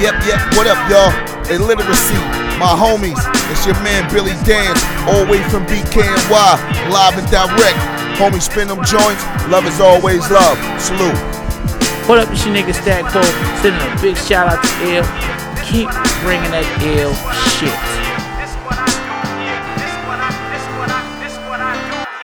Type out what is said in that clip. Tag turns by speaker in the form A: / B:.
A: Yep, yep, what up, y'all? Illiteracy, my homies. It's your man Billy Dance, all the way from BKNY, live and direct. Homie, spin them joints. Love is always love. Salute.
B: What up, it's your nigga Stack Cole. Sending a big shout out to Ill. Keep bringing that ill shit.